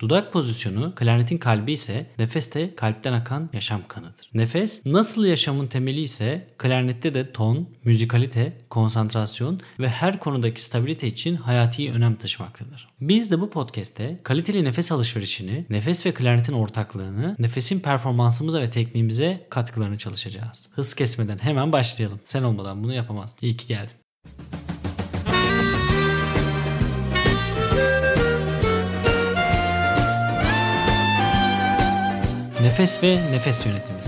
Dudak pozisyonu klarnetin kalbi ise nefes de kalpten akan yaşam kanıdır. Nefes nasıl yaşamın temeli ise klarnette de ton, müzikalite, konsantrasyon ve her konudaki stabilite için hayati önem taşımaktadır. Biz de bu podcast'te kaliteli nefes alışverişini, nefes ve klarnetin ortaklığını, nefesin performansımıza ve tekniğimize katkılarını çalışacağız. Hız kesmeden hemen başlayalım. Sen olmadan bunu yapamazsın. İyi ki geldin. Nefes ve nefes yönetimi.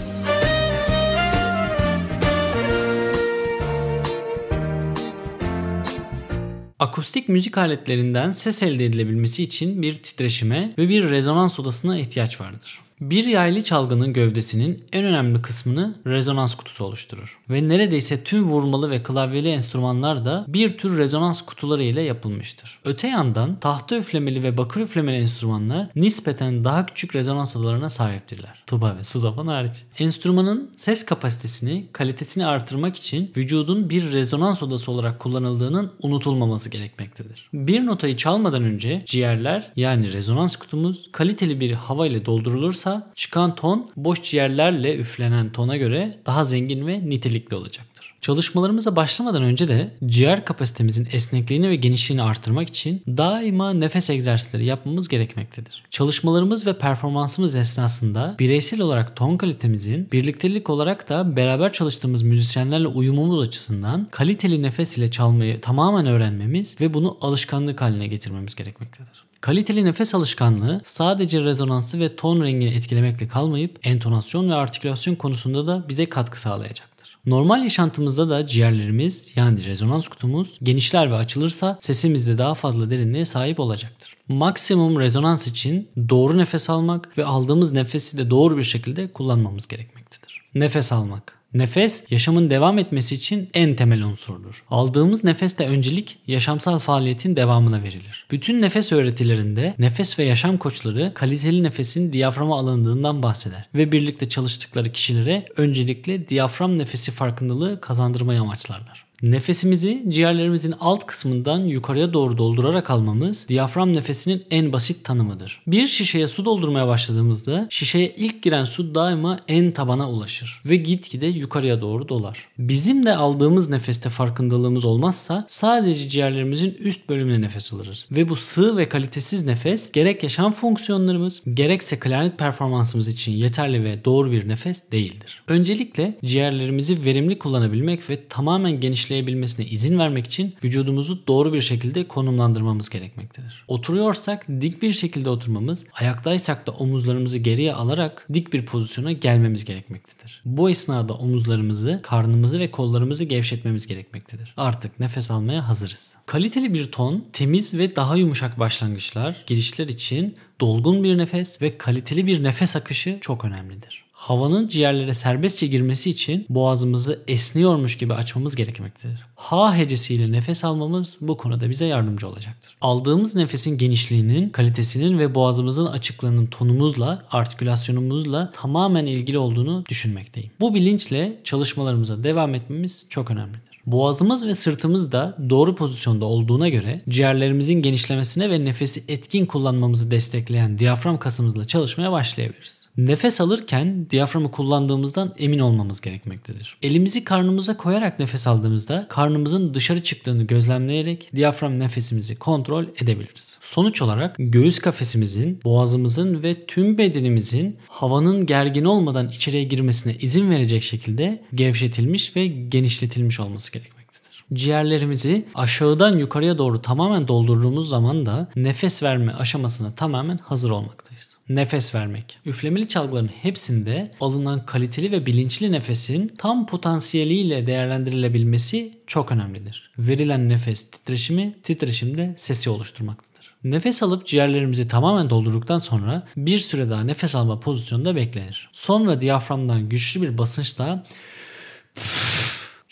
Akustik müzik aletlerinden ses elde edilebilmesi için bir titreşime ve bir rezonans odasına ihtiyaç vardır. Bir yaylı çalgının gövdesinin en önemli kısmını rezonans kutusu oluşturur. Ve neredeyse tüm vurmalı ve klavyeli enstrümanlar da bir tür rezonans kutuları ile yapılmıştır. Öte yandan tahta üflemeli ve bakır üflemeli enstrümanlar nispeten daha küçük rezonans odalarına sahiptirler. Tuba ve sızafon hariç. Enstrümanın ses kapasitesini, kalitesini artırmak için vücudun bir rezonans odası olarak kullanıldığının unutulmaması gerekmektedir. Bir notayı çalmadan önce ciğerler yani rezonans kutumuz kaliteli bir hava ile doldurulursa olursa çıkan ton boş ciğerlerle üflenen tona göre daha zengin ve nitelikli olacaktır. Çalışmalarımıza başlamadan önce de ciğer kapasitemizin esnekliğini ve genişliğini artırmak için daima nefes egzersizleri yapmamız gerekmektedir. Çalışmalarımız ve performansımız esnasında bireysel olarak ton kalitemizin birliktelik olarak da beraber çalıştığımız müzisyenlerle uyumumuz açısından kaliteli nefes ile çalmayı tamamen öğrenmemiz ve bunu alışkanlık haline getirmemiz gerekmektedir. Kaliteli nefes alışkanlığı sadece rezonansı ve ton rengini etkilemekle kalmayıp entonasyon ve artikülasyon konusunda da bize katkı sağlayacaktır. Normal yaşantımızda da ciğerlerimiz yani rezonans kutumuz genişler ve açılırsa sesimiz de daha fazla derinliğe sahip olacaktır. Maksimum rezonans için doğru nefes almak ve aldığımız nefesi de doğru bir şekilde kullanmamız gerekmektedir. Nefes almak Nefes yaşamın devam etmesi için en temel unsurdur. Aldığımız nefeste öncelik yaşamsal faaliyetin devamına verilir. Bütün nefes öğretilerinde nefes ve yaşam koçları kaliteli nefesin diyaframa alındığından bahseder ve birlikte çalıştıkları kişilere öncelikle diyafram nefesi farkındalığı kazandırmayı amaçlarlar. Nefesimizi ciğerlerimizin alt kısmından yukarıya doğru doldurarak almamız diyafram nefesinin en basit tanımıdır. Bir şişeye su doldurmaya başladığımızda şişeye ilk giren su daima en tabana ulaşır ve gitgide yukarıya doğru dolar. Bizim de aldığımız nefeste farkındalığımız olmazsa sadece ciğerlerimizin üst bölümüne nefes alırız. Ve bu sığ ve kalitesiz nefes gerek yaşam fonksiyonlarımız gerekse klarnet performansımız için yeterli ve doğru bir nefes değildir. Öncelikle ciğerlerimizi verimli kullanabilmek ve tamamen genişleyebilmek işleyebilmesine izin vermek için vücudumuzu doğru bir şekilde konumlandırmamız gerekmektedir. Oturuyorsak dik bir şekilde oturmamız, ayaktaysak da omuzlarımızı geriye alarak dik bir pozisyona gelmemiz gerekmektedir. Bu esnada omuzlarımızı, karnımızı ve kollarımızı gevşetmemiz gerekmektedir. Artık nefes almaya hazırız. Kaliteli bir ton, temiz ve daha yumuşak başlangıçlar, girişler için dolgun bir nefes ve kaliteli bir nefes akışı çok önemlidir havanın ciğerlere serbestçe girmesi için boğazımızı esniyormuş gibi açmamız gerekmektedir. Ha hecesiyle nefes almamız bu konuda bize yardımcı olacaktır. Aldığımız nefesin genişliğinin, kalitesinin ve boğazımızın açıklığının tonumuzla, artikülasyonumuzla tamamen ilgili olduğunu düşünmekteyim. Bu bilinçle çalışmalarımıza devam etmemiz çok önemlidir. Boğazımız ve sırtımız da doğru pozisyonda olduğuna göre ciğerlerimizin genişlemesine ve nefesi etkin kullanmamızı destekleyen diyafram kasımızla çalışmaya başlayabiliriz. Nefes alırken diyaframı kullandığımızdan emin olmamız gerekmektedir. Elimizi karnımıza koyarak nefes aldığımızda karnımızın dışarı çıktığını gözlemleyerek diyafram nefesimizi kontrol edebiliriz. Sonuç olarak göğüs kafesimizin, boğazımızın ve tüm bedenimizin havanın gergin olmadan içeriye girmesine izin verecek şekilde gevşetilmiş ve genişletilmiş olması gerekmektedir. Ciğerlerimizi aşağıdan yukarıya doğru tamamen doldurduğumuz zaman da nefes verme aşamasına tamamen hazır olmaktayız nefes vermek. Üflemeli çalgıların hepsinde alınan kaliteli ve bilinçli nefesin tam potansiyeliyle değerlendirilebilmesi çok önemlidir. Verilen nefes titreşimi, titreşimde sesi oluşturmaktadır. Nefes alıp ciğerlerimizi tamamen doldurduktan sonra bir süre daha nefes alma pozisyonunda beklenir. Sonra diyaframdan güçlü bir basınçla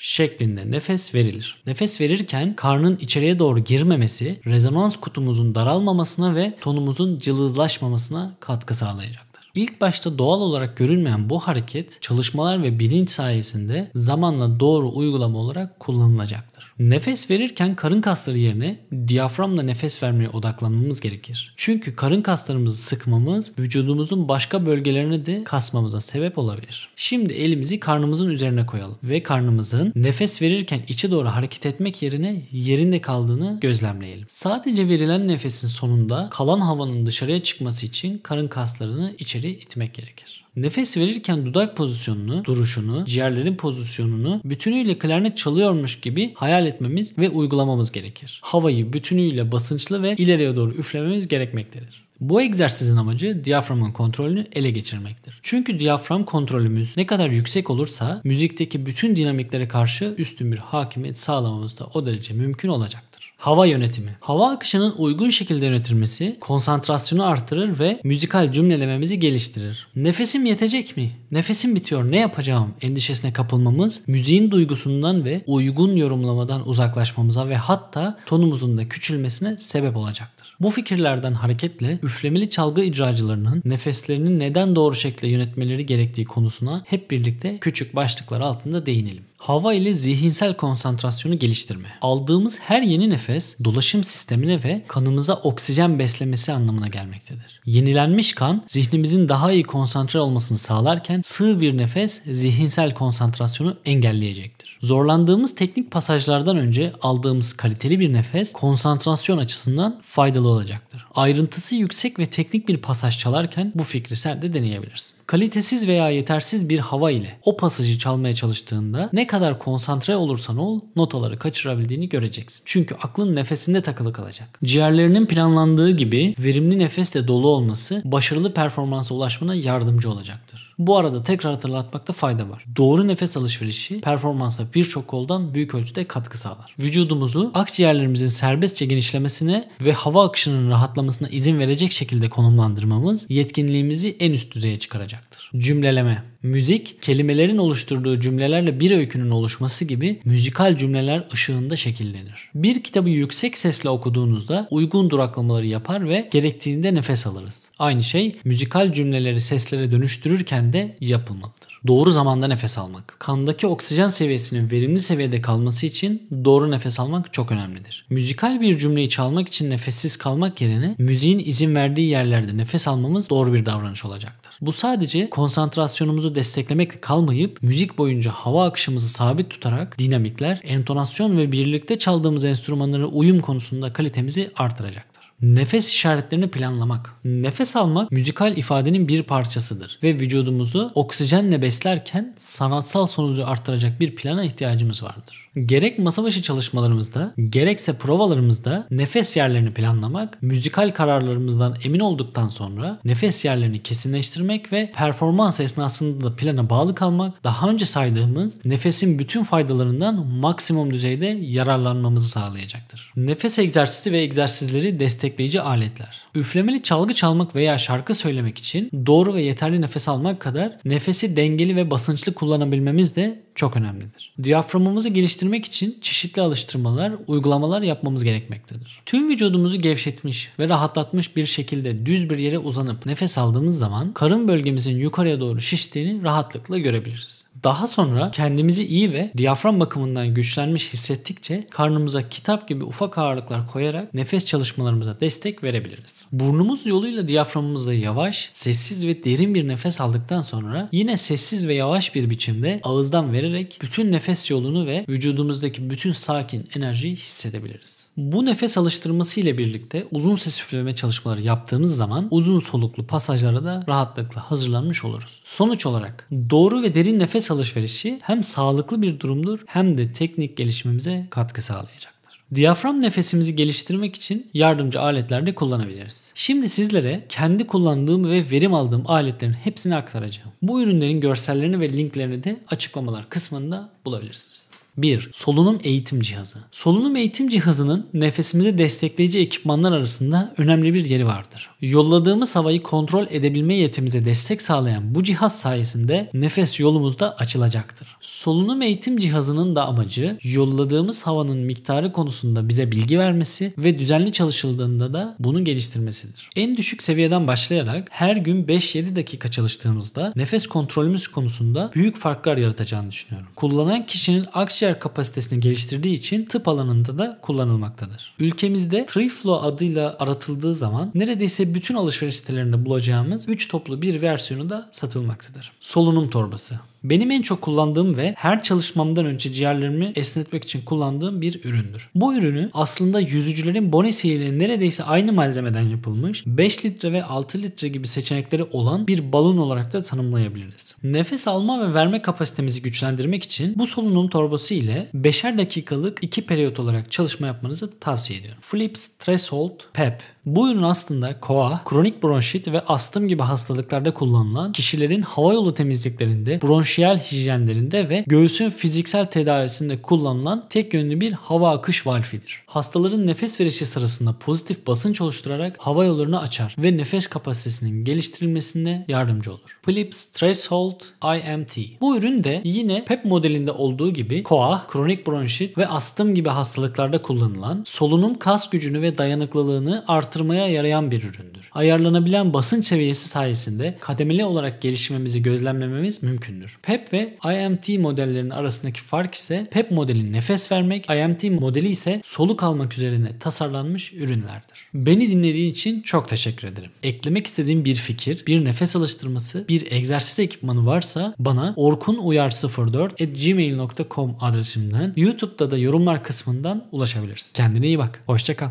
şeklinde nefes verilir. Nefes verirken karnın içeriye doğru girmemesi rezonans kutumuzun daralmamasına ve tonumuzun cılızlaşmamasına katkı sağlayacaktır. İlk başta doğal olarak görünmeyen bu hareket çalışmalar ve bilinç sayesinde zamanla doğru uygulama olarak kullanılacaktır. Nefes verirken karın kasları yerine diyaframla nefes vermeye odaklanmamız gerekir. Çünkü karın kaslarımızı sıkmamız vücudumuzun başka bölgelerini de kasmamıza sebep olabilir. Şimdi elimizi karnımızın üzerine koyalım ve karnımızın nefes verirken içe doğru hareket etmek yerine yerinde kaldığını gözlemleyelim. Sadece verilen nefesin sonunda kalan havanın dışarıya çıkması için karın kaslarını içeri itmek gerekir. Nefes verirken dudak pozisyonunu, duruşunu, ciğerlerin pozisyonunu bütünüyle klarnet çalıyormuş gibi hayal etmemiz ve uygulamamız gerekir. Havayı bütünüyle basınçlı ve ileriye doğru üflememiz gerekmektedir. Bu egzersizin amacı diyaframın kontrolünü ele geçirmektir. Çünkü diyafram kontrolümüz ne kadar yüksek olursa müzikteki bütün dinamiklere karşı üstün bir hakimiyet sağlamamız da o derece mümkün olacaktır. Hava yönetimi. Hava akışının uygun şekilde yönetilmesi konsantrasyonu artırır ve müzikal cümlelememizi geliştirir. Nefesim yetecek mi? Nefesim bitiyor ne yapacağım endişesine kapılmamız müziğin duygusundan ve uygun yorumlamadan uzaklaşmamıza ve hatta tonumuzun da küçülmesine sebep olacaktır. Bu fikirlerden hareketle üflemeli çalgı icracılarının nefeslerini neden doğru şekilde yönetmeleri gerektiği konusuna hep birlikte küçük başlıklar altında değinelim. Hava ile zihinsel konsantrasyonu geliştirme. Aldığımız her yeni nefes dolaşım sistemine ve kanımıza oksijen beslemesi anlamına gelmektedir. Yenilenmiş kan zihnimizin daha iyi konsantre olmasını sağlarken sığ bir nefes zihinsel konsantrasyonu engelleyecektir. Zorlandığımız teknik pasajlardan önce aldığımız kaliteli bir nefes konsantrasyon açısından faydalı olacaktır. Ayrıntısı yüksek ve teknik bir pasaj çalarken bu fikri sen de deneyebilirsin kalitesiz veya yetersiz bir hava ile o pasajı çalmaya çalıştığında ne kadar konsantre olursan ol notaları kaçırabildiğini göreceksin. Çünkü aklın nefesinde takılı kalacak. Ciğerlerinin planlandığı gibi verimli nefesle dolu olması başarılı performansa ulaşmana yardımcı olacaktır. Bu arada tekrar hatırlatmakta fayda var. Doğru nefes alışverişi performansa birçok koldan büyük ölçüde katkı sağlar. Vücudumuzu akciğerlerimizin serbestçe genişlemesine ve hava akışının rahatlamasına izin verecek şekilde konumlandırmamız yetkinliğimizi en üst düzeye çıkaracaktır. Cümleleme Müzik, kelimelerin oluşturduğu cümlelerle bir öykünün oluşması gibi müzikal cümleler ışığında şekillenir. Bir kitabı yüksek sesle okuduğunuzda uygun duraklamaları yapar ve gerektiğinde nefes alırız. Aynı şey müzikal cümleleri seslere dönüştürürken de yapılmalıdır. Doğru zamanda nefes almak. Kandaki oksijen seviyesinin verimli seviyede kalması için doğru nefes almak çok önemlidir. Müzikal bir cümleyi çalmak için nefessiz kalmak yerine müziğin izin verdiği yerlerde nefes almamız doğru bir davranış olacaktır. Bu sadece konsantrasyonumuzu desteklemekle kalmayıp müzik boyunca hava akışımızı sabit tutarak dinamikler, entonasyon ve birlikte çaldığımız enstrümanlara uyum konusunda kalitemizi artıracaktır. Nefes işaretlerini planlamak. Nefes almak müzikal ifadenin bir parçasıdır ve vücudumuzu oksijenle beslerken sanatsal sonucu arttıracak bir plana ihtiyacımız vardır. Gerek masa başı çalışmalarımızda gerekse provalarımızda nefes yerlerini planlamak, müzikal kararlarımızdan emin olduktan sonra nefes yerlerini kesinleştirmek ve performans esnasında da plana bağlı kalmak daha önce saydığımız nefesin bütün faydalarından maksimum düzeyde yararlanmamızı sağlayacaktır. Nefes egzersizi ve egzersizleri destekleyici aletler. Üflemeli çalgı çalmak veya şarkı söylemek için doğru ve yeterli nefes almak kadar nefesi dengeli ve basınçlı kullanabilmemiz de çok önemlidir. Diyaframımızı geliştirmek için çeşitli alıştırmalar, uygulamalar yapmamız gerekmektedir. Tüm vücudumuzu gevşetmiş ve rahatlatmış bir şekilde düz bir yere uzanıp nefes aldığımız zaman karın bölgemizin yukarıya doğru şiştiğini rahatlıkla görebiliriz. Daha sonra kendimizi iyi ve diyafram bakımından güçlenmiş hissettikçe karnımıza kitap gibi ufak ağırlıklar koyarak nefes çalışmalarımıza destek verebiliriz. Burnumuz yoluyla diyaframımızla yavaş, sessiz ve derin bir nefes aldıktan sonra yine sessiz ve yavaş bir biçimde ağızdan vererek bütün nefes yolunu ve vücudumuzdaki bütün sakin enerjiyi hissedebiliriz. Bu nefes alıştırması ile birlikte uzun ses üfleme çalışmaları yaptığımız zaman uzun soluklu pasajlara da rahatlıkla hazırlanmış oluruz. Sonuç olarak doğru ve derin nefes alışverişi hem sağlıklı bir durumdur hem de teknik gelişimimize katkı sağlayacaktır. Diyafram nefesimizi geliştirmek için yardımcı aletler de kullanabiliriz. Şimdi sizlere kendi kullandığım ve verim aldığım aletlerin hepsini aktaracağım. Bu ürünlerin görsellerini ve linklerini de açıklamalar kısmında bulabilirsiniz. 1. Solunum eğitim cihazı. Solunum eğitim cihazının nefesimizi destekleyici ekipmanlar arasında önemli bir yeri vardır. Yolladığımız havayı kontrol edebilme yetimize destek sağlayan bu cihaz sayesinde nefes yolumuzda açılacaktır. Solunum eğitim cihazının da amacı yolladığımız havanın miktarı konusunda bize bilgi vermesi ve düzenli çalışıldığında da bunu geliştirmesidir. En düşük seviyeden başlayarak her gün 5-7 dakika çalıştığımızda nefes kontrolümüz konusunda büyük farklar yaratacağını düşünüyorum. Kullanan kişinin akciğer akciğer kapasitesini geliştirdiği için tıp alanında da kullanılmaktadır. Ülkemizde TreeFlow adıyla aratıldığı zaman neredeyse bütün alışveriş sitelerinde bulacağımız 3 toplu bir versiyonu da satılmaktadır. Solunum torbası. Benim en çok kullandığım ve her çalışmamdan önce ciğerlerimi esnetmek için kullandığım bir üründür. Bu ürünü aslında yüzücülerin bonesiyle neredeyse aynı malzemeden yapılmış 5 litre ve 6 litre gibi seçenekleri olan bir balon olarak da tanımlayabiliriz. Nefes alma ve verme kapasitemizi güçlendirmek için bu solunum torbası ile 5'er dakikalık 2 periyot olarak çalışma yapmanızı tavsiye ediyorum. Philips Threshold PEP bu ürün aslında koa, kronik bronşit ve astım gibi hastalıklarda kullanılan kişilerin hava yolu temizliklerinde, bronşiyel hijyenlerinde ve göğsün fiziksel tedavisinde kullanılan tek yönlü bir hava akış valfidir. Hastaların nefes verişi sırasında pozitif basınç oluşturarak hava yollarını açar ve nefes kapasitesinin geliştirilmesine yardımcı olur. Philips Threshold IMT. Bu ürün de yine PEP modelinde olduğu gibi koa, kronik bronşit ve astım gibi hastalıklarda kullanılan solunum kas gücünü ve dayanıklılığını artırmaktadır arttırmaya yarayan bir üründür. Ayarlanabilen basınç seviyesi sayesinde kademeli olarak gelişmemizi gözlemlememiz mümkündür. PEP ve IMT modellerinin arasındaki fark ise PEP modeli nefes vermek, IMT modeli ise soluk almak üzerine tasarlanmış ürünlerdir. Beni dinlediğin için çok teşekkür ederim. Eklemek istediğim bir fikir, bir nefes alıştırması, bir egzersiz ekipmanı varsa bana orkunuyar04 adresimden YouTube'da da yorumlar kısmından ulaşabilirsin. Kendine iyi bak. Hoşçakal.